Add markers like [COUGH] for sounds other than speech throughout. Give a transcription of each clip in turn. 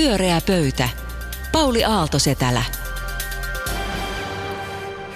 Pyöreä pöytä. Pauli Aaltosetälä.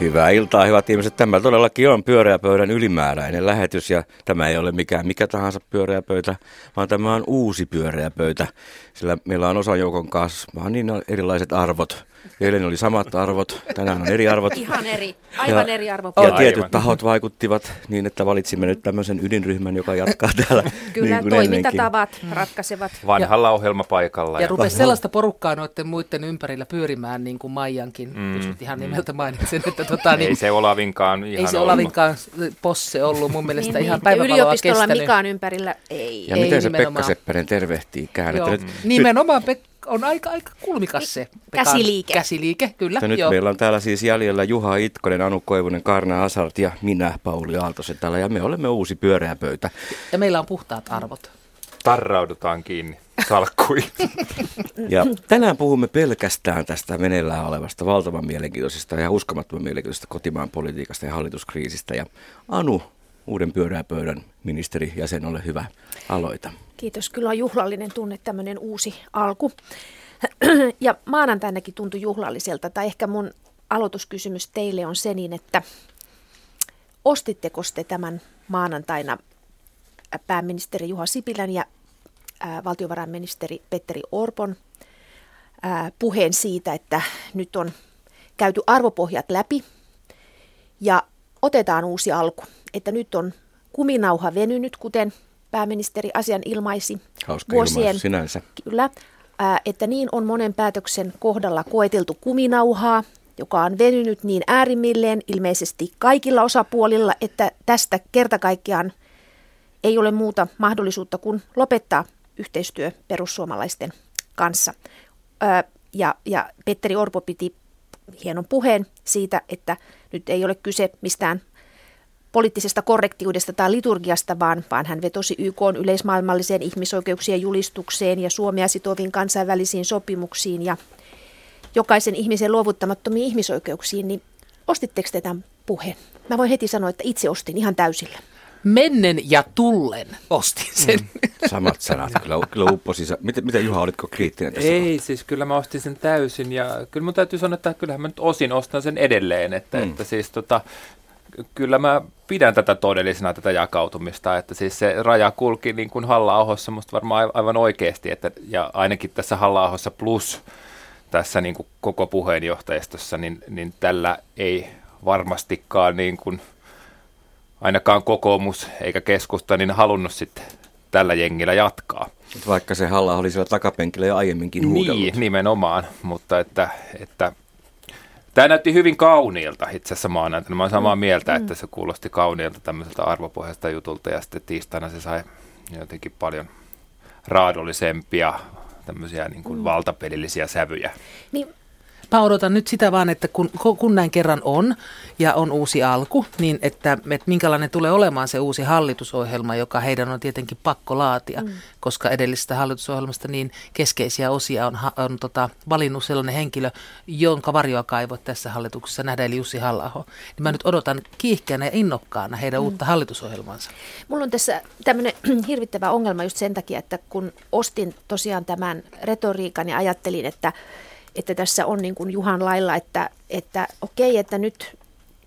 Hyvää iltaa, hyvät ihmiset. Tämä todellakin on pyöreä pöydän ylimääräinen lähetys ja tämä ei ole mikään mikä tahansa pyöreä pöytä, vaan tämä on uusi pyöreä pöytä, sillä meillä on osa joukon kanssa vaan niin erilaiset arvot Eilen oli samat arvot, tänään on eri arvot. Ihan eri, aivan ja, eri arvo. Ja tietyt aivan. tahot vaikuttivat niin, että valitsimme nyt tämmöisen ydinryhmän, joka jatkaa [LAUGHS] täällä. Kyllä, niin toimintatavat ennenkin. ratkaisevat. Vanhalla ja, ohjelmapaikalla. Ja, ja rupesi sellaista porukkaa noiden muiden ympärillä pyörimään, niin kuin Maijankin, mm, jos nyt ihan mm. nimeltä mainitsen. Että tota, niin, ei se Olavinkaan ihan Ei se Olavinkaan posse ollut mun mielestä niin, ihan niin. päivävaloa Yliopistolla Mikaan ympärillä ei. Ja ei miten se nimenomaan. Pekka Seppänen tervehtii käännettä? Nyt, nimenomaan Pekka on aika, aika kulmikas se. Pekan käsiliike. Käsiliike, kyllä. Ja nyt joo. meillä on täällä siis jäljellä Juha Itkonen, Anu Koivunen, Karna Asart ja minä, Pauli Aaltosen täällä. Ja me olemme uusi pyöreä pöytä. Ja meillä on puhtaat arvot. Tarraudutaan kiinni salkkui. [LAUGHS] ja tänään puhumme pelkästään tästä meneillään olevasta valtavan mielenkiintoisesta ja uskomattoman mielenkiintoisesta kotimaan politiikasta ja hallituskriisistä. Ja Anu, uuden pyöreä pöydän ministeri jäsen, ole hyvä, aloita. Kiitos. Kyllä on juhlallinen tunne, tämmöinen uusi alku. [CLEARS THROAT] Ja maanantainakin tuntui juhlalliselta, tai ehkä mun aloituskysymys teille on se niin, että ostitteko te tämän maanantaina pääministeri Juha Sipilän ja valtiovarainministeri Petteri Orpon puheen siitä, että nyt on käyty arvopohjat läpi ja otetaan uusi alku, että nyt on kuminauha venynyt, kuten pääministeri asian ilmaisi Hauska vuosien, sinänsä. Kyllä, että niin on monen päätöksen kohdalla koeteltu kuminauhaa, joka on venynyt niin äärimmilleen ilmeisesti kaikilla osapuolilla, että tästä kerta kaikkiaan ei ole muuta mahdollisuutta kuin lopettaa yhteistyö perussuomalaisten kanssa. Ja, ja Petteri Orpo piti hienon puheen siitä, että nyt ei ole kyse mistään poliittisesta korrektiudesta tai liturgiasta, vaan, vaan hän vetosi YK yleismaailmalliseen ihmisoikeuksien julistukseen ja Suomea sitoviin kansainvälisiin sopimuksiin ja jokaisen ihmisen luovuttamattomiin ihmisoikeuksiin, niin ostitteko te tämän puheen? Mä voin heti sanoa, että itse ostin ihan täysillä. Mennen ja tullen ostin sen. Mm, samat sanat, kyllä, kyllä upposi. Mitä, mitä Juha, olitko kriittinen tässä? Ei, kohta? siis kyllä mä ostin sen täysin ja kyllä mun täytyy sanoa, että kyllähän mä nyt osin ostan sen edelleen. Että, mm. että siis tota, kyllä mä pidän tätä todellisena tätä jakautumista, että siis se raja kulki niin kuin halla musta varmaan aivan oikeasti, että, ja ainakin tässä halla plus tässä niin kuin koko puheenjohtajistossa, niin, niin tällä ei varmastikaan niin kuin, ainakaan kokoomus eikä keskusta niin halunnut sitten tällä jengillä jatkaa. Vaikka se halla oli siellä takapenkillä jo aiemminkin huudellut. Niin, nimenomaan, mutta että, että Tämä näytti hyvin kauniilta itse asiassa maanantaina. Mä olen samaa mm. mieltä, mm. että se kuulosti kauniilta tämmöiseltä arvopohjaista jutulta ja sitten tiistaina se sai jotenkin paljon raadollisempia tämmöisiä niin kuin mm. valtapelillisiä sävyjä. Niin Mä odotan nyt sitä vaan, että kun, kun näin kerran on ja on uusi alku, niin että, että minkälainen tulee olemaan se uusi hallitusohjelma, joka heidän on tietenkin pakko laatia, mm. koska edellisestä hallitusohjelmasta niin keskeisiä osia on, on tota, valinnut sellainen henkilö, jonka varjoa kaivot tässä hallituksessa nähdä, eli Jussi halla Niin mä nyt odotan kiihkeänä ja innokkaana heidän mm. uutta hallitusohjelmansa. Mulla on tässä tämmöinen [CLEARS THROAT] hirvittävä ongelma just sen takia, että kun ostin tosiaan tämän retoriikan ja ajattelin, että että tässä on niin kuin Juhan lailla, että, että okei, että nyt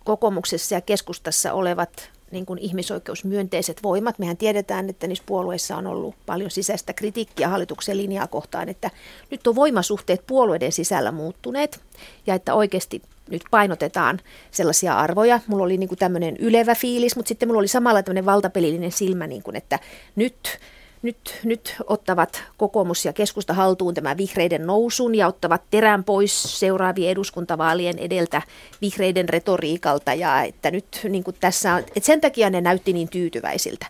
kokoomuksessa ja keskustassa olevat niin kuin ihmisoikeusmyönteiset voimat. Mehän tiedetään, että niissä puolueissa on ollut paljon sisäistä kritiikkiä hallituksen linjaa kohtaan, että nyt on voimasuhteet puolueiden sisällä muuttuneet ja että oikeasti nyt painotetaan sellaisia arvoja. Mulla oli niin kuin tämmöinen ylevä fiilis, mutta sitten mulla oli samalla tämmöinen valtapelillinen silmä, niin kuin, että nyt nyt, nyt ottavat kokoomus ja keskusta haltuun tämä vihreiden nousun ja ottavat terän pois seuraavien eduskuntavaalien edeltä vihreiden retoriikalta ja että nyt niin kuin tässä on, että sen takia ne näytti niin tyytyväisiltä.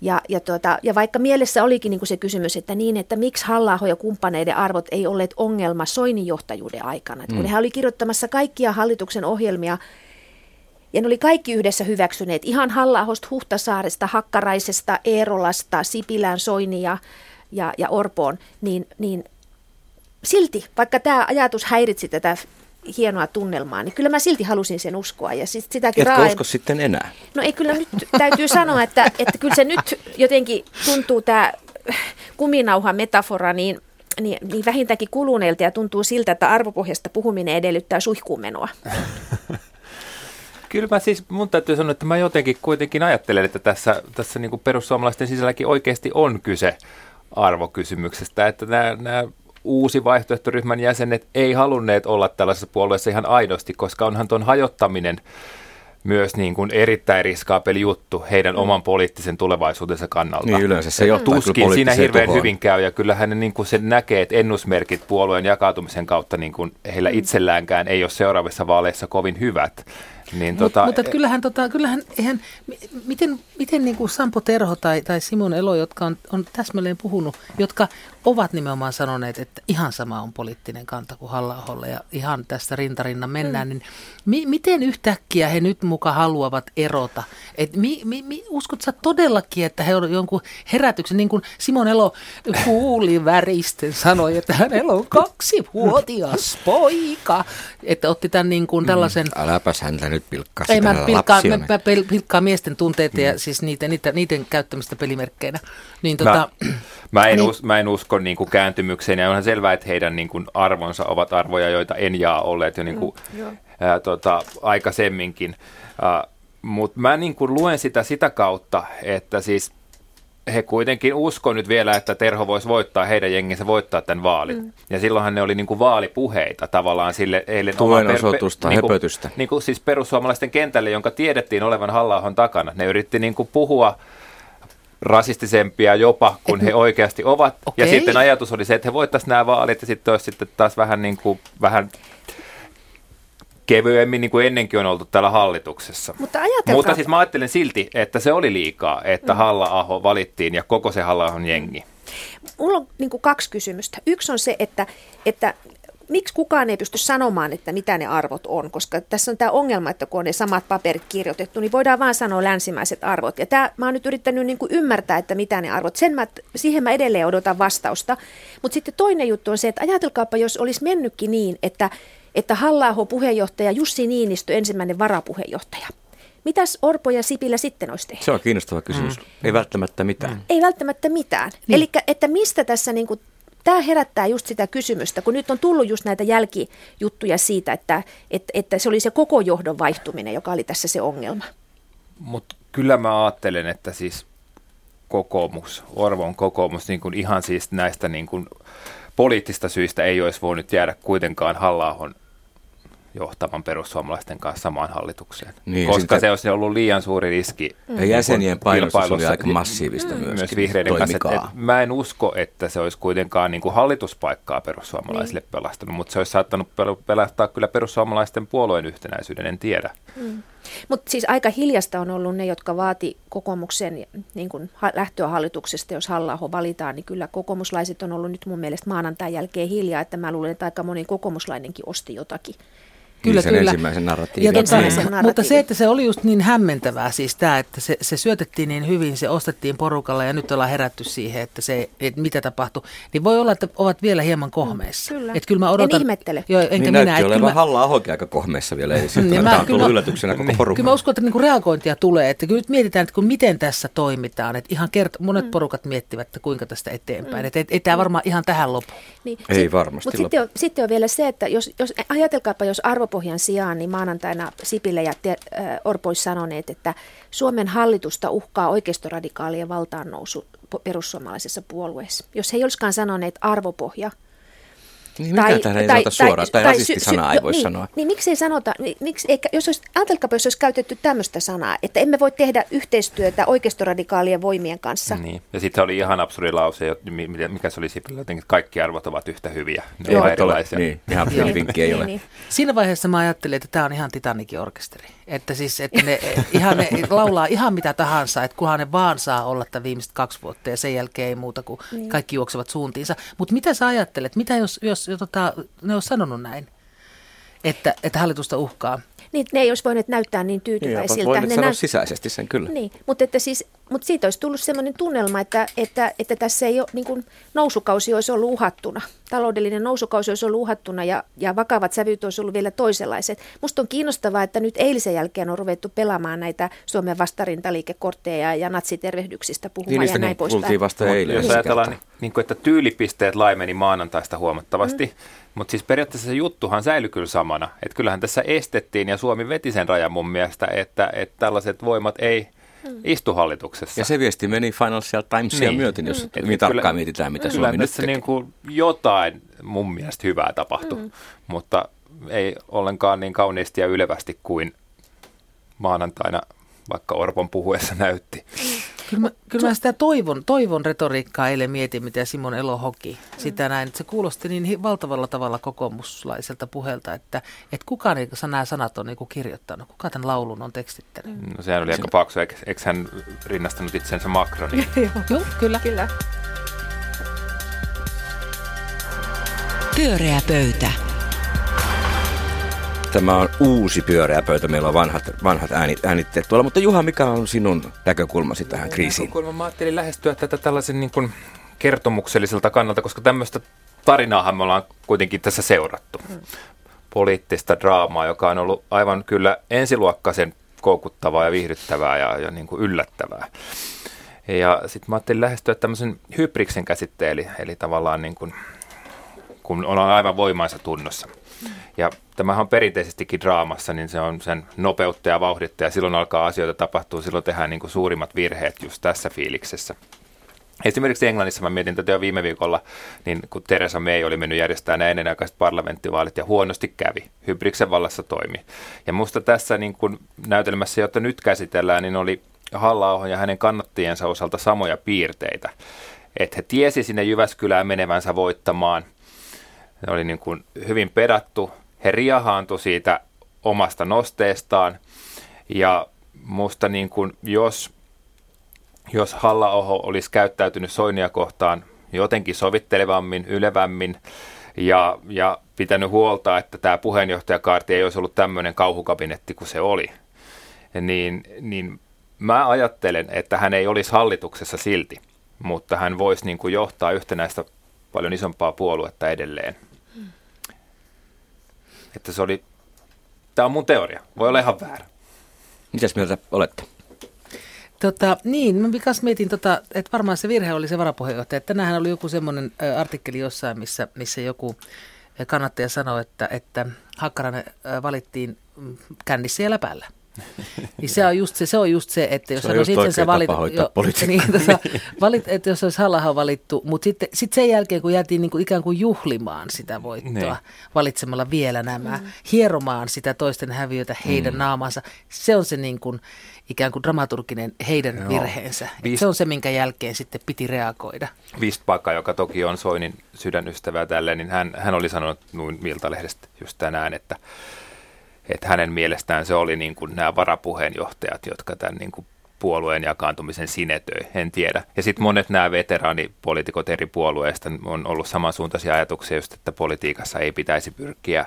Ja, ja, tuota, ja vaikka mielessä olikin niin kuin se kysymys, että niin, että miksi halla ja kumppaneiden arvot ei olleet ongelma Soinin johtajuuden aikana. Että kun mm. hän oli kirjoittamassa kaikkia hallituksen ohjelmia ja ne oli kaikki yhdessä hyväksyneet, ihan halla Huhtasaaresta, Hakkaraisesta, Eerolasta, Sipilään, Soini ja, ja, ja Orpoon, niin, niin silti, vaikka tämä ajatus häiritsi tätä hienoa tunnelmaa, niin kyllä mä silti halusin sen uskoa. Ja sit sitäkin Etkö usko sitten enää? No ei kyllä nyt, täytyy sanoa, että, että kyllä se nyt jotenkin tuntuu tämä kuminauha metafora, niin niin, niin vähintäänkin kuluneilta ja tuntuu siltä, että arvopohjasta puhuminen edellyttää suihkuumenoa. [LAUGHS] Kyllä mä siis, mun täytyy sanoa, että mä jotenkin kuitenkin ajattelen, että tässä, tässä niin kuin perussuomalaisten sisälläkin oikeasti on kyse arvokysymyksestä, että nämä, nämä uusi vaihtoehtoryhmän jäsenet ei halunneet olla tällaisessa puolueessa ihan aidosti, koska onhan tuon hajottaminen myös niin kuin erittäin riskaapeli juttu heidän mm. oman poliittisen tulevaisuutensa kannalta. Niin yleensä se johtaa Tuskin siinä hirveän tuhoon. hyvin käy ja kyllähän ne niin kuin sen näkee, että ennusmerkit puolueen jakautumisen kautta niin kuin heillä mm. itselläänkään ei ole seuraavissa vaaleissa kovin hyvät. Niin, Mut, tota, mutta kyllähän, tota, kyllähän eihän, miten, miten niin kuin Sampo Terho tai, tai Simon Elo, jotka on, on täsmälleen puhunut, jotka ovat nimenomaan sanoneet, että ihan sama on poliittinen kanta kuin halla ja ihan tästä rintarinnan mennään, mm. niin mi, miten yhtäkkiä he nyt muka haluavat erota? Et mi, mi, mi, uskot sä todellakin, että he on jonkun herätyksen, niin kuin Simon Elo kuuli väristen sanoi, että hänellä on kaksi vuotias poika, että otti tämän niin kuin tällaisen... Mm, äläpäs häntä nyt pilkkaa Ei, mä pilkkaan, mä, mä pilkkaan miesten tunteita mm. ja siis niitä, niitä, niiden käyttämistä pelimerkkeinä. Niin, tota, mä, mä, en niin, us, mä en usko niin kuin kääntymykseen ja onhan selvää, että heidän niin kuin arvonsa ovat arvoja, joita en jaa olleet jo niin kuin, mm, ää, tota, aikaisemminkin. Mutta mä niin kuin luen sitä sitä kautta, että siis – he kuitenkin uskon nyt vielä, että Terho voisi voittaa, heidän jenginsä voittaa tämän vaalin. Mm. Ja silloinhan ne oli niin kuin vaalipuheita tavallaan sille eilen Tuen osoitusta, per, niin kuin, höpötystä. Niin kuin siis perussuomalaisten kentälle, jonka tiedettiin olevan halla takana. Ne yritti niin kuin puhua rasistisempia jopa kuin Et, he oikeasti ovat. Okay. Ja sitten ajatus oli se, että he voittaisivat nämä vaalit ja sitten olisi sitten taas vähän, niin kuin, vähän kevyemmin niin kuin ennenkin on oltu täällä hallituksessa. Mutta. Mutta siis mä ajattelen silti, että se oli liikaa, että mm. Halla-aho valittiin ja koko se Halla-ahon jengi. Mulla on niin kuin kaksi kysymystä. Yksi on se, että, että miksi kukaan ei pysty sanomaan, että mitä ne arvot on, koska tässä on tämä ongelma, että kun on ne samat paperit kirjoitettu, niin voidaan vaan sanoa länsimäiset arvot. Ja tämä, mä oon nyt yrittänyt niin kuin ymmärtää, että mitä ne arvot, Sen mä, siihen mä edelleen odotan vastausta. Mutta sitten toinen juttu on se, että ajatelkaapa, jos olisi mennytkin niin, että että halla puheenjohtaja Jussi Niinistö ensimmäinen varapuheenjohtaja. Mitäs Orpo ja Sipilä sitten olisi tehnyt? Se on kiinnostava kysymys. Mm. Ei välttämättä mitään. Mm. Ei välttämättä mitään. Niin. Eli että mistä tässä niin kuin, tämä herättää just sitä kysymystä, kun nyt on tullut just näitä jälkijuttuja siitä, että, että, että se oli se koko johdon vaihtuminen, joka oli tässä se ongelma. Mutta kyllä mä ajattelen, että siis kokoomus, Orvon kokoomus, niin kuin ihan siis näistä niin kuin poliittista syistä ei olisi voinut jäädä kuitenkaan halla johtavan perussuomalaisten kanssa samaan hallitukseen. Niin, koska se olisi ollut liian suuri riski. Ja niin jäsenien painostus oli aika massiivista mm. myöskin. Myös vihreiden kanssa. Et, et, mä en usko, että se olisi kuitenkaan niin kuin hallituspaikkaa perussuomalaisille niin. pelastanut, mutta se olisi saattanut pelastaa kyllä perussuomalaisten puolueen yhtenäisyyden, en tiedä. Mm. Mutta siis aika hiljasta on ollut ne, jotka vaati kokoomuksen niin kun lähtöä hallituksesta, jos halla valitaan, niin kyllä kokoomuslaiset on ollut nyt mun mielestä maanantain jälkeen hiljaa, että mä luulen, että aika moni kokoomuslainenkin osti jotakin Kyllä, sen kyllä. ensimmäisen narratiivin. Ja tota, narratiivin. Mutta se, että se oli just niin hämmentävää siis tämä, että se, se syötettiin niin hyvin, se ostettiin porukalla ja nyt ollaan herätty siihen, että se, että mitä tapahtui, niin voi olla, että ovat vielä hieman kohmeissa. Mm, kyllä. Et kyllä mä odotan, en ihmettele. Joo, enkä niin minä, olevan mä... halla aika kohmeissa vielä. Ei [LAUGHS] niin tämä on tullut yllätyksenä koko porukka. Kyllä mä uskon, että niinku reagointia tulee, että kyllä nyt mietitään, että kun miten tässä toimitaan. Että ihan kert- monet mm. porukat miettivät, että kuinka tästä eteenpäin. Mm. Että ei, ei tämä varmaan ihan tähän lopu. Niin. Ei sit, varmasti Mutta sitten on, sitten on vielä se, että jos, jos ajatelkaapa, jos arvopohjan sijaan, niin maanantaina Sipille ja Orpo olisi sanoneet, että Suomen hallitusta uhkaa oikeistoradikaalien valtaan nousu perussuomalaisessa puolueessa. Jos he ei olisikaan sanoneet arvopohja, niin tai, mikä ei tai, suoraan, tai, tai rasistisanaa ei voi niin, sanoa. Niin miksi ei sanota, niin, miksi, eikä, jos olisi, ajatelkaapa, jos olisi käytetty tämmöistä sanaa, että emme voi tehdä yhteistyötä oikeistoradikaalien voimien kanssa. Niin, ja sitten oli ihan absurdi lause, mikä se oli Sipilä, että kaikki arvot ovat yhtä hyviä, ne ovat erilaisia. Niin, ihan vinkki ei niin, ole. Niin. Siinä vaiheessa mä ajattelin, että tämä on ihan Titanikin orkesteri. Että siis, että ne, ihan ne laulaa ihan mitä tahansa, että kunhan ne vaan saa olla tämän viimeiset kaksi vuotta ja sen jälkeen ei muuta kuin niin. kaikki juoksevat suuntiinsa. Mutta mitä sä ajattelet, mitä jos, jos tota, ne olisi sanonut näin, että, että hallitusta uhkaa? Niin, ne ei olisi voineet näyttää niin tyytyväisiltä. Niin, voineet ne sanoa nä- sisäisesti sen kyllä. Niin, mutta että siis mutta siitä olisi tullut sellainen tunnelma, että, että, että tässä ei ole, niin kuin nousukausi olisi ollut uhattuna. Taloudellinen nousukausi olisi ollut uhattuna ja, ja vakavat sävyt olisi ollut vielä toisenlaiset. Musta on kiinnostavaa, että nyt eilisen jälkeen on ruvettu pelaamaan näitä Suomen vastarintaliikekortteja ja natsitervehdyksistä puhumaan niin, ja näin poispäin. vasta eilen. Jos ajatellaan, niin, niin kuin, että tyylipisteet laimeni maanantaista huomattavasti, mm. mutta siis periaatteessa se juttuhan säilyi kyllä samana. Että kyllähän tässä estettiin ja Suomi veti sen rajan mun mielestä, että, että tällaiset voimat ei. Istu hallituksessa. Ja se viesti meni Financial Timesia niin. myöten, jos mm. hyvin tarkkaan kyllä, mietitään, mitä Suomi nyt tekee. Niin kuin jotain mun mielestä hyvää tapahtui, mm. mutta ei ollenkaan niin kauniisti ja ylevästi kuin maanantaina vaikka Orpon puhuessa näytti. Mm. Kyllä mä, kyllä mä sitä toivon, toivon retoriikkaa eilen mietin, mitä Simon Elo hoki. Sitä näin, että se kuulosti niin valtavalla tavalla kokoomuslaiselta puheelta, että, että kukaan ei nämä sanat on niin kirjoittanut, kuka tämän laulun on tekstittänyt. No sehän oli aika paksu, eikö, eikö hän rinnastanut itsensä Macroniin? [LAUGHS] Joo, kyllä. kyllä. Pyöreä pöytä. Tämä on uusi pyöreä pöytä, meillä on vanhat, vanhat äänit, äänitteet tuolla. Mutta Juha, mikä on sinun näkökulmasi tähän kriisiin? Näkökulma, mä ajattelin lähestyä tätä tällaisen niin kuin kertomukselliselta kannalta, koska tämmöistä tarinaahan me ollaan kuitenkin tässä seurattu. Hmm. Poliittista draamaa, joka on ollut aivan kyllä ensiluokkaisen koukuttavaa ja viihdyttävää ja, ja niin kuin yllättävää. Ja sitten mä ajattelin lähestyä tämmöisen hybriksen käsitteen, eli, eli tavallaan niin kuin, kun ollaan aivan voimansa tunnossa. Ja tämähän on perinteisestikin draamassa, niin se on sen nopeutta ja vauhdittaa ja silloin alkaa asioita tapahtua, silloin tehdään niin kuin suurimmat virheet just tässä fiiliksessä. Esimerkiksi Englannissa, mä mietin tätä jo viime viikolla, niin kun Teresa May oli mennyt järjestämään näin ennenaikaiset parlamenttivaalit ja huonosti kävi, Hybriksen vallassa toimi. Ja musta tässä niin kun näytelmässä, jota nyt käsitellään, niin oli halla ja hänen kannattajiensa osalta samoja piirteitä. Että he tiesi sinne Jyväskylään menevänsä voittamaan. Se oli niin kuin hyvin pedattu, he riahaantui siitä omasta nosteestaan. Ja musta niin kuin, jos, jos halla olisi käyttäytynyt Soinia kohtaan jotenkin sovittelevammin, ylevämmin ja, ja pitänyt huolta, että tämä puheenjohtajakaarti ei olisi ollut tämmöinen kauhukabinetti kuin se oli, niin, niin mä ajattelen, että hän ei olisi hallituksessa silti, mutta hän voisi niin kuin johtaa yhtenäistä paljon isompaa puoluetta edelleen. Että se oli, tämä on mun teoria, voi olla ihan väärä. Mitäs mieltä olette? Tota, niin, mä vikas mietin, tota, että varmaan se virhe oli se varapuheenjohtaja. Että tänähän oli joku semmoinen artikkeli jossain, missä, missä joku kannattaja sanoi, että, että Hakkarainen valittiin mm, kännissä ja läpällä. Niin se on just se, se, on just se että jos se olisi itsensä valittu, jo, [LAUGHS] niin, tota, valit, että jos olisi halla valittu, mutta sitten sit sen jälkeen, kun jäätiin niin kuin ikään kuin juhlimaan sitä voittoa, niin. valitsemalla vielä nämä, mm. hieromaan sitä toisten häviötä heidän mm. naamansa, se on se niin kuin, ikään kuin dramaturginen heidän Joo. virheensä. Viist... Se on se, minkä jälkeen sitten piti reagoida. Vistpakka, joka toki on Soinin sydänystävä tälle, niin hän, hän oli sanonut noin Miltalehdestä just tänään, että että hänen mielestään se oli niin kuin nämä varapuheenjohtajat, jotka tämän niin kuin puolueen jakaantumisen sinetöi, en tiedä. Ja sitten monet nämä veteraanipoliitikot eri puolueista on ollut samansuuntaisia ajatuksia, just, että politiikassa ei pitäisi pyrkiä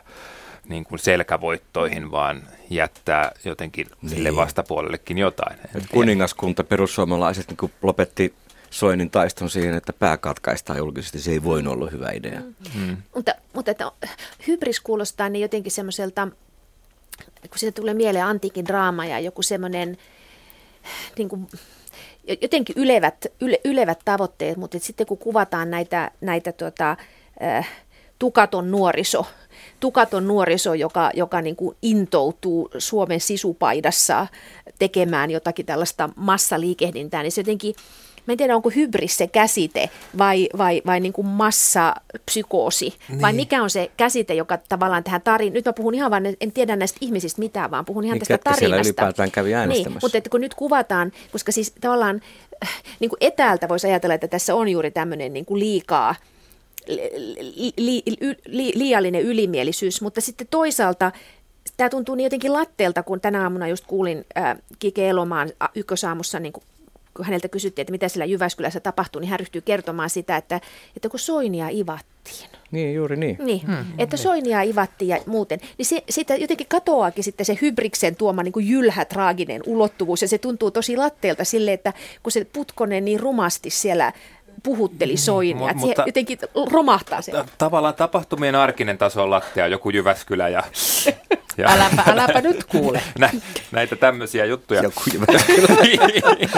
niin kuin selkävoittoihin, vaan jättää jotenkin niin. sille vastapuolellekin jotain. Kuningaskunta, perussuomalaiset niin lopetti Soinin taiston siihen, että pää katkaistaan julkisesti. Se ei voinut olla hyvä idea. Mm. Mm. Mutta, mutta että hybris kuulostaa niin jotenkin semmoiselta kun siitä tulee mieleen antiikin draama ja joku semmoinen niin kuin, jotenkin ylevät, yle, ylevät tavoitteet, mutta sitten kun kuvataan näitä, näitä tuota, äh, tukaton nuoriso, tukaton nuoriso, joka, joka niin kuin intoutuu Suomen sisupaidassa tekemään jotakin tällaista massaliikehdintää, niin se jotenkin mä en tiedä onko hybris se käsite vai, vai, vai niin kuin massapsykoosi, niin. vai mikä on se käsite, joka tavallaan tähän tarin, nyt mä puhun ihan vaan, en tiedä näistä ihmisistä mitään, vaan puhun ihan niin, tästä tarinasta. siellä ylipäätään kävi niin, äänestämässä. Niin, mutta että kun nyt kuvataan, koska siis tavallaan niin kuin etäältä voisi ajatella, että tässä on juuri tämmöinen niin kuin liikaa, li, li, li, liiallinen ylimielisyys, mutta sitten toisaalta tämä tuntuu niin jotenkin latteelta, kun tänä aamuna just kuulin äh, Kike Elomaan ykkösaamussa niin kuin kun häneltä kysyttiin, että mitä siellä Jyväskylässä tapahtui, niin hän ryhtyy kertomaan sitä, että, että kun Soinia ivattiin. Niin, juuri niin. Niin, hmm. että Soinia ivattiin ja muuten. Niin se, siitä jotenkin katoaakin sitten se hybriksen tuoma niin kuin jylhä traaginen ulottuvuus ja se tuntuu tosi latteelta sille, että kun se Putkonen niin rumasti siellä puhutteli niin, Soinia, että mutta, jotenkin romahtaa se. Tavallaan tapahtumien arkinen taso on lattea, joku Jyväskylä ja [LAUGHS] ja. Äläpä, äläpä nyt kuule. [LAUGHS] Nä, näitä tämmöisiä juttuja. Joku [LAUGHS]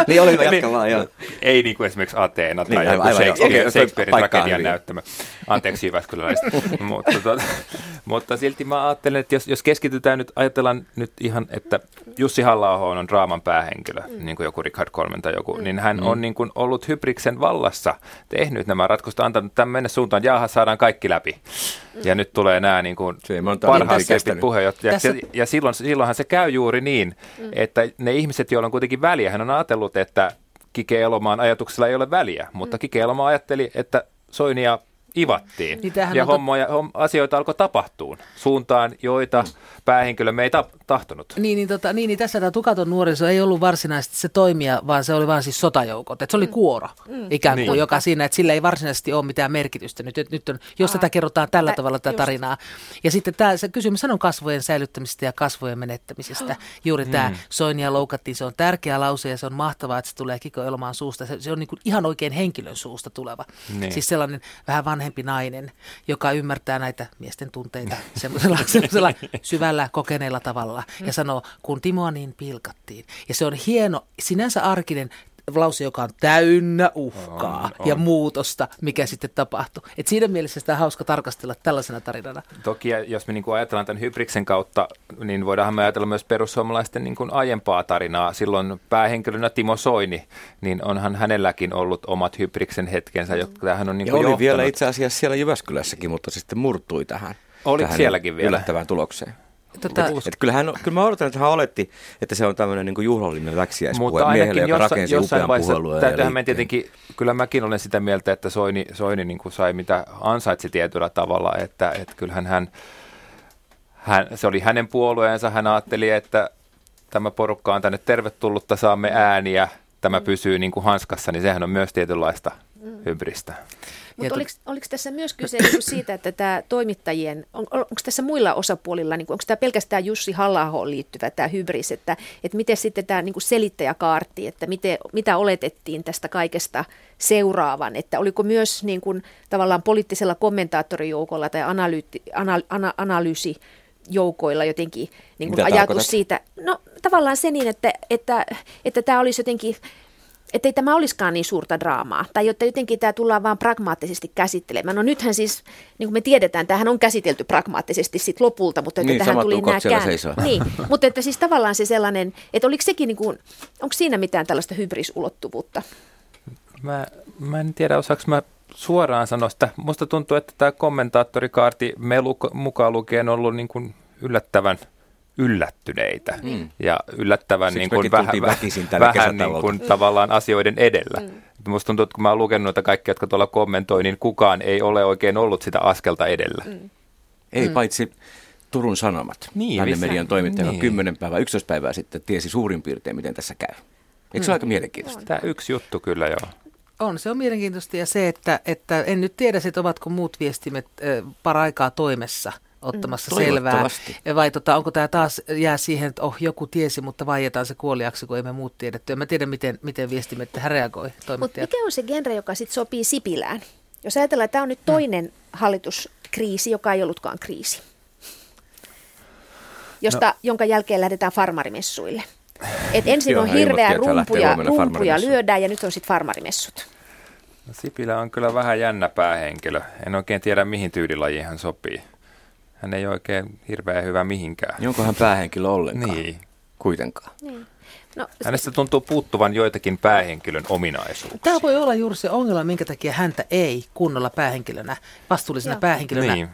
niin oli jatka vaan, joo. Ei niin kuin esimerkiksi Ateena tai niin, joku Shakespeare, okay, Shakespearein tragedian näyttämä. Anteeksi Jyväskyläläiset. mutta, tuota, mutta silti mä ajattelen, että jos, jos keskitytään nyt, ajatellaan nyt ihan, että Jussi halla on draaman päähenkilö, mm. niin kuin joku Richard Colman tai joku, mm. niin hän mm. on niin kuin ollut Hybriksen vallassa, tehnyt nämä ratkaisut, antanut tämän mennä suuntaan, jaaha, saadaan kaikki läpi. Ja nyt tulee nämä niin kuin parhaat puheenjohtajat tässä... Ja, ja silloin, silloinhan se käy juuri niin, mm. että ne ihmiset, joilla on kuitenkin väliä, hän on ajatellut, että Kike Elomaan ajatuksella ei ole väliä, mutta mm. Kike Elomaa ajatteli, että Soinia ivattiin. Niin ja hommoja, hom, asioita alkoi tapahtua suuntaan, joita päähenkilö me ei ta- tahtonut. Niin, niin, tota, niin, niin tässä tämä tukaton nuoriso ei ollut varsinaisesti se toimija, vaan se oli vain siis sotajoukot. Et se oli mm. kuoro mm. ikään kuin, niin. joka siinä, että sillä ei varsinaisesti ole mitään merkitystä. Nyt, nyt on, jos Aa, tätä kerrotaan tällä tä, tavalla tätä tarinaa. Ja sitten tämä, se kysymys on kasvojen säilyttämisestä ja kasvojen menettämisestä. [GASPS] Juuri mm. tämä Soinia loukattiin, se on tärkeä lause ja se on mahtavaa, että se tulee Kiko Elomaan suusta. Se, se on niin kuin ihan oikein henkilön suusta tuleva. Niin. Siis sellainen vähän vanhempi nainen, joka ymmärtää näitä miesten tunteita [LAUGHS] semmoisella, semmoisella syvällä kokeneella tavalla ja sanoo, kun Timoa niin pilkattiin. Ja se on hieno, sinänsä arkinen lause, joka on täynnä uhkaa on, on. ja muutosta, mikä sitten tapahtuu. Et siinä mielessä sitä on hauska tarkastella tällaisena tarinana. Toki jos me niin kuin ajatellaan tämän Hybriksen kautta, niin voidaan me ajatella myös perussuomalaisten niin kuin aiempaa tarinaa. Silloin päähenkilönä Timo Soini, niin onhan hänelläkin ollut omat Hybriksen hetkensä, jotka hän on niin kuin ja oli johtanut. vielä itse asiassa siellä Jyväskylässäkin, mutta se sitten murtui tähän. Oli sielläkin vielä. Yllättävään tulokseen. Tota, et, et kyllähän, kyllä mä odotan, että hän oletti, että se on tämmöinen niin juhlallinen läksiäispuhe miehelle, joka jossa, rakensi upean puolueen. Täytyyhän me tietenkin, kyllä mäkin olen sitä mieltä, että Soini, Soini niin kuin sai mitä ansaitsi tietyllä tavalla, että, että kyllähän hän, hän, se oli hänen puolueensa, hän ajatteli, että tämä porukka on tänne tervetullutta, saamme ääniä, tämä pysyy niin kuin hanskassa, niin sehän on myös tietynlaista mm. hybristä. Mutta oliko, oliko tässä myös kyse niin siitä, että tämä toimittajien, on, onko tässä muilla osapuolilla, niin onko tämä pelkästään Jussi halla liittyvä tämä hybris, että, että miten sitten tämä niin selittäjäkaarti, että miten, mitä oletettiin tästä kaikesta seuraavan, että oliko myös niin kuin, tavallaan poliittisella kommentaattorijoukolla tai analyytti, ana, ana, analyysi joukoilla jotenkin niin kuin ajatus tarkoitat? siitä, no tavallaan se niin, että, että, että tämä olisi jotenkin että ei tämä olisikaan niin suurta draamaa, tai jotta jotenkin tämä tullaan vaan pragmaattisesti käsittelemään. No nythän siis, niin kuin me tiedetään, tähän on käsitelty pragmaattisesti sit lopulta, mutta että niin, tähän tuli nämä käännöt. Niin, mutta että siis tavallaan se sellainen, että oliko sekin, niin kuin, onko siinä mitään tällaista hybrisulottuvuutta? Mä, mä en tiedä, osaako mä suoraan sanoa sitä. Musta tuntuu, että tämä kommentaattorikaarti me mukaan lukien on ollut niin kuin yllättävän – yllättyneitä mm. ja yllättävän niin kuin vähän, vähän niin kuin tavallaan asioiden edellä. Mm. Musta tuntuu, että kun mä oon lukenut noita kaikkia, jotka tuolla kommentoi, niin kukaan ei ole oikein ollut sitä askelta edellä. Mm. Ei mm. paitsi Turun Sanomat, niin, median toimittaja, niin. 10 päivää, 11 päivää sitten tiesi suurin piirtein, miten tässä käy. Eikö mm. se ole aika mielenkiintoista? Tämä yksi juttu kyllä joo. On, se on mielenkiintoista ja se, että, että en nyt tiedä, että ovatko muut viestimet äh, paraikaa toimessa – ottamassa mm, selvää. Vai tota, onko tämä taas jää siihen, että oh, joku tiesi, mutta vaietaan se kuoliaksi, kun emme muut tiedetty. En mä tiedä, miten, miten viestimet tähän reagoi Mutta mikä on se genre, joka sitten sopii Sipilään? Jos ajatellaan, että tämä on nyt toinen mm. hallituskriisi, joka ei ollutkaan kriisi, josta, no. jonka jälkeen lähdetään farmarimessuille. Et ensin on hirveä rumpu ja, rumpu ja lyödään ja nyt on sitten farmarimessut. No, Sipilä on kyllä vähän jännä päähenkilö. En oikein tiedä, mihin tyylilajiin hän sopii hän ei oikein hirveän hyvä mihinkään. Niin onko hän päähenkilö ollenkaan? Niin. Kuitenkaan. Niin. No, Hänestä tuntuu puuttuvan joitakin päähenkilön ominaisuuksia. Tämä voi olla juuri se ongelma, minkä takia häntä ei kunnolla päähenkilönä, vastuullisena Joo. päähenkilönä niin.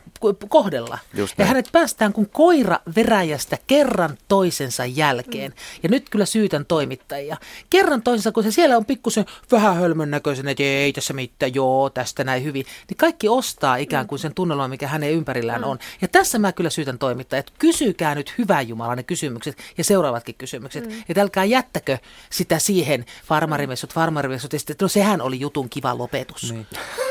Kohdella. Just ja näin. hänet päästään kuin koira veräjästä kerran toisensa jälkeen. Mm. Ja nyt kyllä syytän toimittajia. Kerran toisensa, kun se siellä on pikkusen vähän hölmön näköisen, että ei tässä mitään, joo, tästä näin hyvin. Niin kaikki ostaa ikään kuin sen tunnelman, mikä hänen ympärillään mm. on. Ja tässä mä kyllä syytän toimittajia, että kysykää nyt hyvä Jumala ne kysymykset ja seuraavatkin kysymykset. Mm. Että älkää jättäkö sitä siihen farmarimessut, farmarimessut, ja sitten, että no sehän oli jutun kiva lopetus. Niin.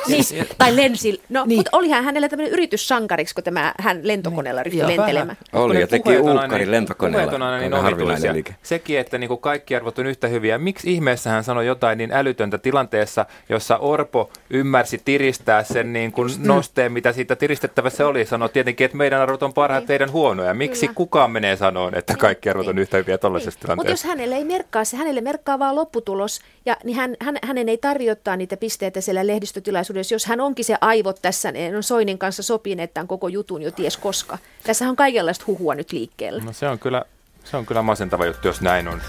Niin, tai lensi. No, Niin. mutta olihan hänellä tämmöinen yrityssankariksi, kun tämä hän lentokoneella ryhtyi Joo. lentelemään. Oli ja teki uukkarin niin- lentokoneella. puheet on aina niin harvinainen liike. Sekin, että niin kuin kaikki arvot on yhtä hyviä. Miksi ihmeessä hän sanoi jotain niin älytöntä tilanteessa, jossa Orpo ymmärsi tiristää sen niin kuin nosteen, mitä siitä tiristettävässä oli. Sanoi tietenkin, että meidän arvot on parhaat, teidän huonoja. Miksi Kyllä. kukaan menee sanoon, että kaikki arvot on Niin. yhtä hyviä tuollaisessa Mutta jos tilanteessa? hänelle ei merkkaa se, hänelle merkkaa vaan lopputulos, ja niin hän, hän, hänen ei tarvitse ottaa niitä pisteitä siellä lehdistötilaisuudessa, jos hän onkin se aivot tässä, niin on Soinin kanssa sopineet tämän koko jutun jo ties koska. Tässä on kaikenlaista huhua nyt liikkeellä. No se on kyllä, se on kyllä masentava juttu, jos näin on.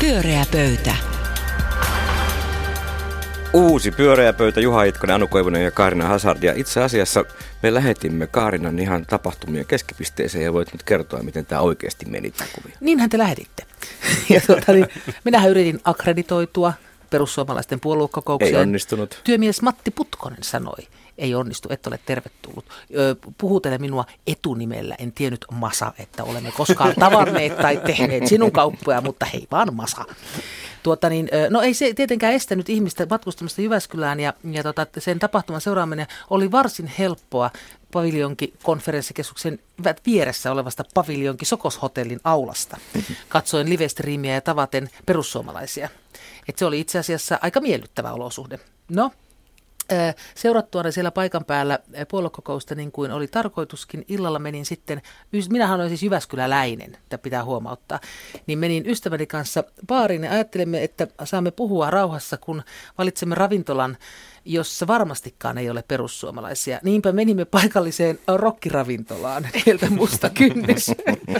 Pyöreä pöytä. Uusi pyöreä pöytä Juha Itkonen, Anu Koivunen ja Kaarina Hazard. Ja itse asiassa me lähetimme Kaarinan ihan tapahtumien keskipisteeseen ja voit nyt kertoa, miten tämä oikeasti meni tämä kuvio. Niinhän te lähditte. [LAUGHS] Ja tuota, niin, minähän yritin akkreditoitua perussuomalaisten puoluekokoukseen. Ei onnistunut. Työmies Matti Putkonen sanoi, ei onnistu, et ole tervetullut. Puhutele minua etunimellä, en tiennyt Masa, että olemme koskaan [LAUGHS] tavanneet tai tehneet sinun kauppoja, mutta hei vaan Masa. Tuota niin, no ei se tietenkään estänyt ihmistä matkustamasta Jyväskylään ja, ja tota, sen tapahtuman seuraaminen oli varsin helppoa paviljonki konferenssikeskuksen vieressä olevasta paviljonki Sokoshotellin aulasta. Katsoin livestriimiä ja tavaten perussuomalaisia. Et se oli itse asiassa aika miellyttävä olosuhde. No, Seurattuani siellä paikan päällä puoluekokousta niin kuin oli tarkoituskin, illalla menin sitten, minähän olen siis Jyväskyläläinen, että pitää huomauttaa, niin menin ystäväni kanssa baariin ja ajattelimme, että saamme puhua rauhassa, kun valitsemme ravintolan, jossa varmastikaan ei ole perussuomalaisia. Niinpä menimme paikalliseen rokkiravintolaan [LAUGHS] niiltä musta kynnys.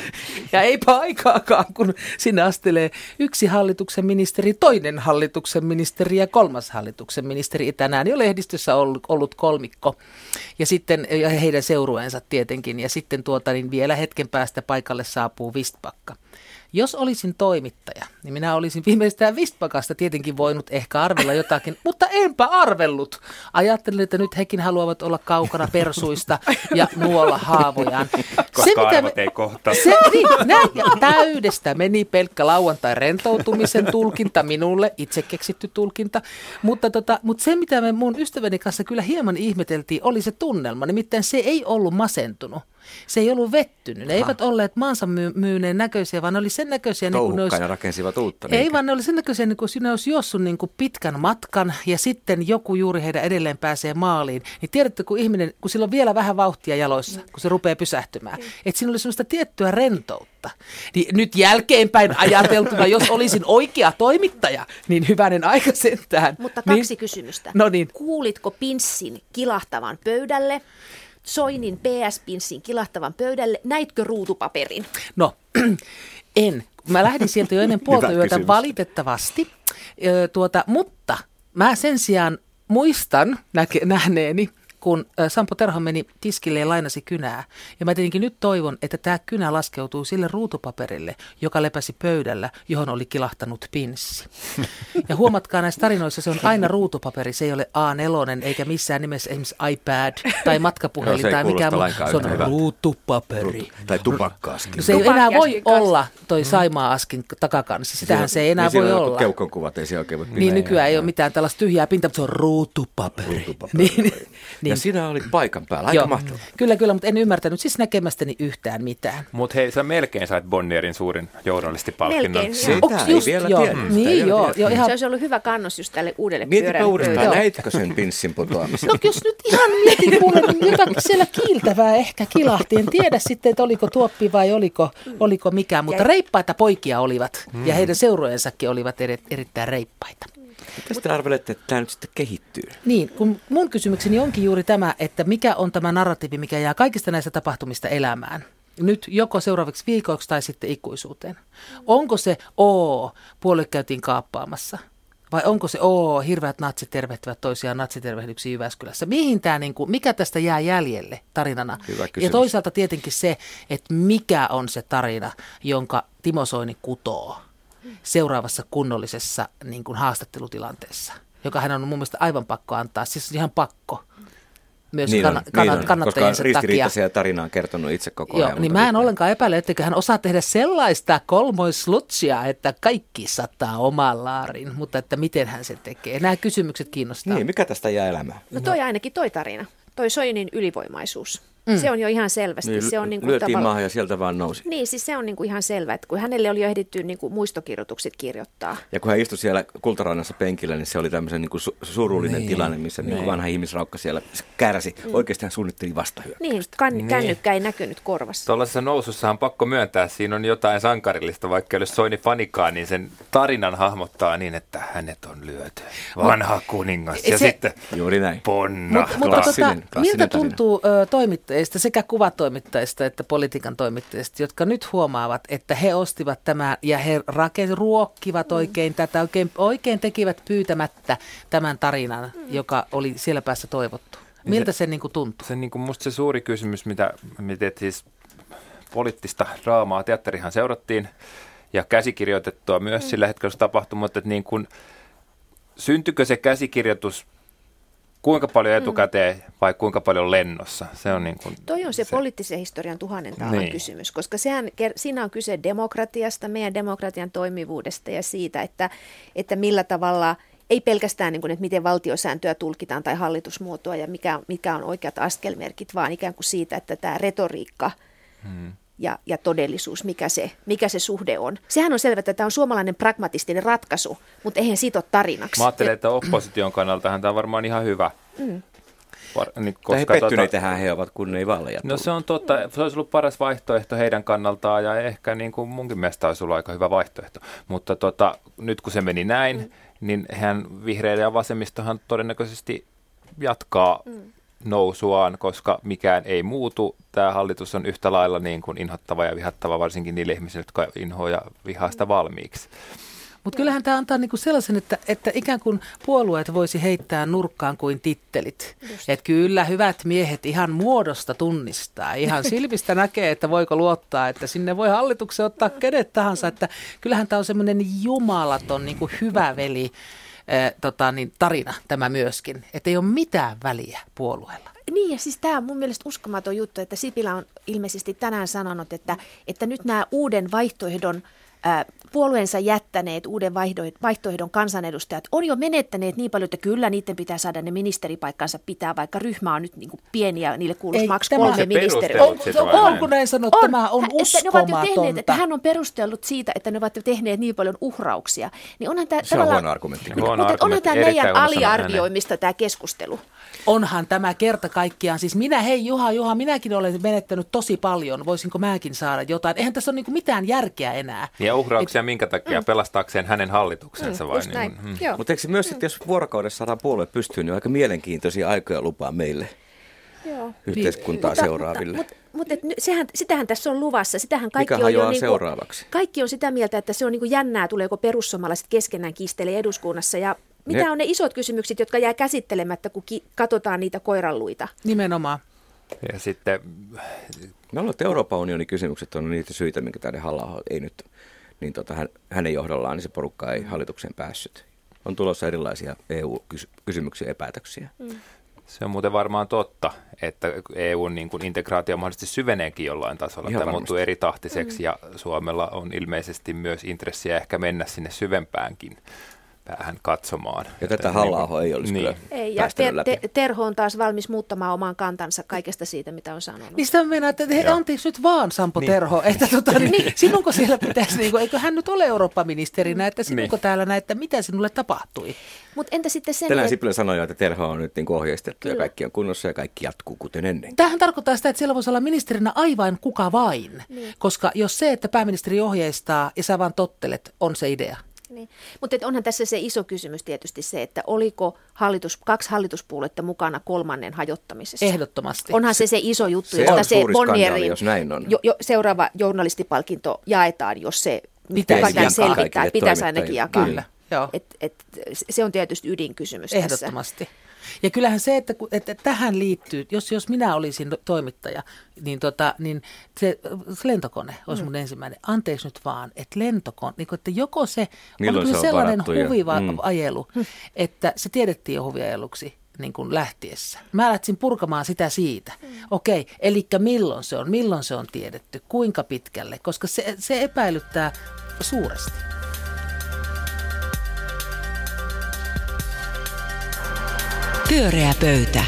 [LAUGHS] ja eipä aikaakaan, kun sinne astelee yksi hallituksen ministeri, toinen hallituksen ministeri ja kolmas hallituksen ministeri. Tänään jo lehdistössä ollut, ollut kolmikko. Ja sitten ja heidän seurueensa tietenkin. Ja sitten tuota, niin vielä hetken päästä paikalle saapuu Vistpakka. Jos olisin toimittaja, niin minä olisin viimeistään Vistpakasta tietenkin voinut ehkä arvella jotakin, mutta enpä arvellut. Ajattelin, että nyt hekin haluavat olla kaukana persuista ja nuolla haavojaan. [LAUGHS] Koska arvot ei kohtaa. Se, niin, näin, ja täydestä meni pelkkä lauantai rentoutumisen tulkinta minulle, itse keksitty tulkinta. Mutta, tota, mutta se, mitä me mun ystäväni kanssa kyllä hieman ihmeteltiin, oli se tunnelma. Nimittäin se ei ollut masentunut. Se ei ollut vettynyt. Ne eivät olleet maansa myy- myyneen näköisiä, vaan ne oli sen näköisiä, niin kuin ne olisi, rakensivat uutta. ei niinkö? vaan ne oli sen näköisiä, niin kuin sinne olisi juossut niin kuin pitkän matkan ja sitten joku juuri heidän edelleen pääsee maaliin. Niin tiedätte, kun ihminen, kun sillä on vielä vähän vauhtia jaloissa, kun se rupeaa pysähtymään, että siinä oli sellaista tiettyä rentoutta. Niin nyt jälkeenpäin ajateltuna, jos olisin oikea toimittaja, niin hyvänen aika sentään. Mutta kaksi niin, kysymystä. No niin. Kuulitko pinssin kilahtavan pöydälle? Soinin PS-pinssin kilahtavan pöydälle. Näitkö ruutupaperin? No, [CLEARS THROAT] en. Mä lähdin sieltä jo ennen [LAUGHS] puolta Hyvä yötä kysymys. valitettavasti, Ö, tuota, mutta mä sen sijaan muistan näke, nähneeni, kun Sampo Terho meni tiskille ja lainasi kynää. Ja mä tietenkin nyt toivon, että tämä kynä laskeutuu sille ruutupaperille, joka lepäsi pöydällä, johon oli kilahtanut pinssi. Ja huomatkaa näissä tarinoissa, se on aina ruutupaperi, se ei ole A4 eikä missään nimessä esimerkiksi iPad tai matkapuhelin ei tai mikä kuulosta muu. Se on hyvältä. ruutupaperi. Tai tupakkaaskin. No se ei enää voi olla toi Saimaa-askin takakansi. Sitähän se ei enää voi olla. Keukon kuvat, ei se oikein voi Niin nykyään ei ole mitään tällaista tyhjää pintaa, mutta se on ruutupaperi. Ruutupaperi. Niin, Ja niin. sinä olit paikan päällä, aika mahtavaa. Kyllä, kyllä, mutta en ymmärtänyt siis näkemästäni yhtään mitään. Mutta hei, sä melkein sait Bonnierin suurin journalistipalkinnon. Melkein. Sitä Onks ei just, vielä joo, tiedä, Niin, vielä joo, joo, ihan Se olisi ollut hyvä kannos just tälle uudelle Mietipä pyörälle uudestaan, näitkö sen pinssin putoamisen? No jos nyt ihan mietin kuule, jotakin siellä kiiltävää ehkä kilahti. En tiedä sitten, että oliko tuoppi vai oliko, oliko mikään, mutta Ja- reippaita poikia olivat ja heidän seurojensakin olivat eri, erittäin reippaita. Mitä te arvelette, että tämä nyt sitten kehittyy? Niin, kun mun kysymykseni onkin juuri tämä, että mikä on tämä narratiivi, mikä jää kaikista näistä tapahtumista elämään. Nyt joko seuraavaksi viikoiksi tai sitten ikuisuuteen. Onko se, oo, puolue käytiin kaappaamassa? Vai onko se, oo, hirveät natsit tervehtivät toisiaan natsitervehdyksiä Jyväskylässä? Mihin tämä, niin kuin, mikä tästä jää jäljelle tarinana? Hyvä ja kysymys. toisaalta tietenkin se, että mikä on se tarina, jonka Timo Soini kutoo seuraavassa kunnollisessa niin kuin haastattelutilanteessa, joka hän on mun mielestä aivan pakko antaa, siis ihan pakko. Myös Niin kann- on, kann- niin on, koska kannattajiensa takia. ristiriitaisia tarinaa on kertonut itse koko Joo, ajan. niin mutta mä en nyt- ollenkaan epäile, etteikö hän osaa tehdä sellaista kolmoislutsia, että kaikki sattaa omaan laariin, mutta että miten hän sen tekee. Nämä kysymykset kiinnostaa. Niin, mikä tästä jää elämään? No toi ainakin toi tarina, toi Soinin ylivoimaisuus. Mm. Se on jo ihan selvästi. Niin, se on niin kuin lyötiin tavalla- maahan ja sieltä vaan nousi. Niin, siis se on niin kuin ihan selvä, että kun hänelle oli jo ehditty niin kuin muistokirjoitukset kirjoittaa. Ja kun hän istui siellä kultarannassa penkillä, niin se oli tämmöisen niin kuin su- surullinen niin, tilanne, missä niin. Niin vanha ihmisraukka siellä kärsi. Mm. Oikeasti hän suunnitteli vastahyökkäystä. Niin, kan, kännykkä ei näkynyt korvassa. Tuollaisessa nousussa on pakko myöntää, siinä on jotain sankarillista, vaikka ei ole Soini fanikaan, niin sen tarinan hahmottaa niin, että hänet on lyöty. Vanha kuningas. Ja Se- sitten Juuri näin. ponna. Mut, mutta tota, miltä tarina. tuntuu ö, toimittajista, sekä kuvatoimittajista että politiikan toimittajista, jotka nyt huomaavat, että he ostivat tämän ja he rake, ruokkivat oikein tätä, oikein, oikein tekivät pyytämättä tämän tarinan, joka oli siellä päässä toivottu. Miltä se, niin kuin tuntuu? se niin kuin musta se suuri kysymys, mitä, mitä siis poliittista draamaa, teatterihan seurattiin ja käsikirjoitettua myös mm. sillä hetkellä, kun se tapahtui, mutta että niin kuin, syntyykö se käsikirjoitus kuinka paljon etukäteen vai kuinka paljon lennossa? Se on niin kuin, Toi on se, se poliittisen historian tuhannen taalan Niin. kysymys, koska sehän, siinä on kyse demokratiasta, meidän demokratian toimivuudesta ja siitä, että, että millä tavalla, ei pelkästään niin kuin, että miten valtiosääntöä tulkitaan tai hallitusmuotoa ja mikä, mikä on oikeat askelmerkit, vaan ikään kuin siitä, että tämä retoriikka hmm. Ja, ja todellisuus, mikä se, mikä se suhde on. Sehän on selvä, että tämä on suomalainen pragmatistinen ratkaisu, mutta eihän siitä ole tarinaksi. Mä ajattelen, että opposition kannaltahan tämä on varmaan ihan hyvä. Mm. Var, niin, Tai he koska pettyneitä he ovat, kun ne ei vaaleja No se on totta. Se olisi ollut paras vaihtoehto heidän kannaltaan ja ehkä niin kuin munkin mielestä olisi ollut aika hyvä vaihtoehto. Mutta tota, nyt kun se meni näin, mm. niin hän vihreillä ja vasemmistohan todennäköisesti jatkaa mm. Nousuaan, koska mikään ei muutu. Tämä hallitus on yhtä lailla niin kuin inhottava ja vihattava varsinkin niille ihmisille, jotka inhoa ja vihaa sitä valmiiksi. Mutta kyllähän tämä antaa niinku sellaisen, että, että ikään kuin puolueet voisi heittää nurkkaan kuin tittelit. Että kyllä hyvät miehet ihan muodosta tunnistaa. Ihan [LAUGHS] silmistä näkee, että voiko luottaa, että sinne voi hallituksen ottaa kenet tahansa. Että kyllähän tämä on semmoinen jumalaton niinku hyvä veli tota, niin, tarina tämä myöskin. Että ei ole mitään väliä puolueella. Niin ja siis tämä on mun mielestä uskomaton juttu, että Sipilä on ilmeisesti tänään sanonut, että, että nyt nämä uuden vaihtoehdon puolueensa jättäneet uuden vaihtoehdon, kansanedustajat on jo menettäneet niin paljon, että kyllä niiden pitää saada ne ministeripaikkansa pitää, vaikka ryhmä on nyt niin kuin pieni ja niille kuuluisi maks tämä- kolme Se ministeriä. On, on, on kun näin sanot, tämä on Hä- että ne ovat jo tehneet, että uskomatonta. hän on perustellut siitä, että ne ovat jo tehneet niin paljon uhrauksia. Niin onhan tämä Se on huono argumentti. Mutta, Huono mutta onhan argumentti, tämä erittäin meidän aliarvioimista tämä keskustelu. Onhan tämä kerta kaikkiaan, siis minä, hei Juha, Juha, minäkin olen menettänyt tosi paljon, voisinko mäkin saada jotain. Eihän tässä ole niin mitään järkeä enää. Ja uhrauksia minkä takia? Pelastaakseen hänen hallituksensa vai? Just näin. Niin. Joo. Mutta eikö se myös sitten, jos vuorokaudessa saadaan puolue pystyyn, niin aika mielenkiintoisia aikoja lupaa meille Joo. yhteiskuntaa Mutta- seuraaville. Mutta, mutta, mutta et sehän, sitähän tässä on luvassa. Sitähän kaikki Mikä on jo hajoaa niin seuraavaksi? Kaikki on sitä mieltä, että se on niin kuin jännää, tuleeko perussuomalaiset keskenään kiistelee eduskunnassa. Ja mitä Ne- on ne isot kysymykset, jotka jää käsittelemättä, kun ki- katsotaan niitä koiranluita? Nimenomaan. Ja sitten Mä luulen, että Euroopan unionin kysymykset on niitä syitä, minkä tänne halla ei nyt, niin tota, hän, hänen johdollaan niin se porukka ei hallitukseen päässyt. On tulossa erilaisia EU-kysymyksiä ja päätöksiä. Se on muuten varmaan totta, että EUn niin kuin integraatio mahdollisesti syveneekin jollain tasolla. Ihan Tämä varmasti. muuttuu eri tahtiseksi ja Suomella on ilmeisesti myös intressiä ehkä mennä sinne syvempäänkin päähän katsomaan. Ja tätä Että halla ei olisi niin. kyllä Ei, ja päästänyt te- läpi. te- Terho on taas valmis muuttamaan oman kantansa kaikesta siitä, mitä on sanonut. Niin sitä mennään, että hei, Joo. anteeksi nyt vaan Sampo niin. Terho, että tota, [LAUGHS] niin, sinunko siellä pitäisi, niin kuin, eikö hän nyt ole Eurooppa-ministerinä, että sinunko Niin. täällä näin, että mitä sinulle tapahtui? Mutta entä sitten sen, Tänään Sipilä sanoi jo, että Terho on nyt niin ohjeistettu ja Kyllä. kaikki on kunnossa ja kaikki jatkuu kuten ennen. Tämähän tarkoittaa sitä, että siellä voisi olla ministerinä aivan kuka vain, niin. koska jos se, että pääministeri ohjeistaa ja sä vaan tottelet, on se idea. Niin. Mutta onhan tässä se iso kysymys tietysti se, että oliko hallitus, kaksi hallituspuoluetta mukana kolmannen hajottamisessa. Ehdottomasti. Onhan se se iso juttu, Se josta on se Bonnierin jos näin on. Jo, jo, seuraava journalistipalkinto jaetaan, jos se Pitäisi jakaa selvittää. kaikille Pitäisi ainakin jakaa. Kyllä. Joo. Et, et, se on tietysti ydinkysymys Ehdottomasti. Tässä. Ja kyllähän se, että, että tähän liittyy, jos, jos minä olisin toimittaja, niin, tota, niin se, se lentokone olisi mm. mun ensimmäinen. Anteeksi nyt vaan, että lentokone, niin kuin, että joko se Milloin on se on sellainen huviva mm. ajelu, mm. että se tiedettiin jo huviajeluksi niin kuin lähtiessä. Mä lähtisin purkamaan sitä siitä. Mm. Okei, okay, eli milloin se on, milloin se on tiedetty, kuinka pitkälle, koska se, se epäilyttää suuresti. Pyöreä pöytä.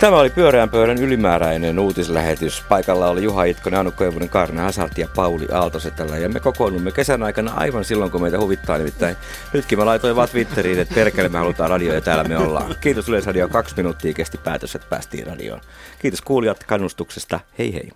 Tämä oli Pyöreän pöydän ylimääräinen uutislähetys. Paikalla oli Juha Itkonen, Anu Koivunen, Karne Hasart ja Pauli Aaltosetällä. Ja me kokoonnumme kesän aikana aivan silloin, kun meitä huvittaa. Nimittäin nytkin mä laitoin vaan Twitteriin, että perkele me halutaan radio ja täällä me ollaan. Kiitos Yleisradio, kaksi minuuttia kesti päätös, että päästiin radioon. Kiitos kuulijat kannustuksesta. Hei hei.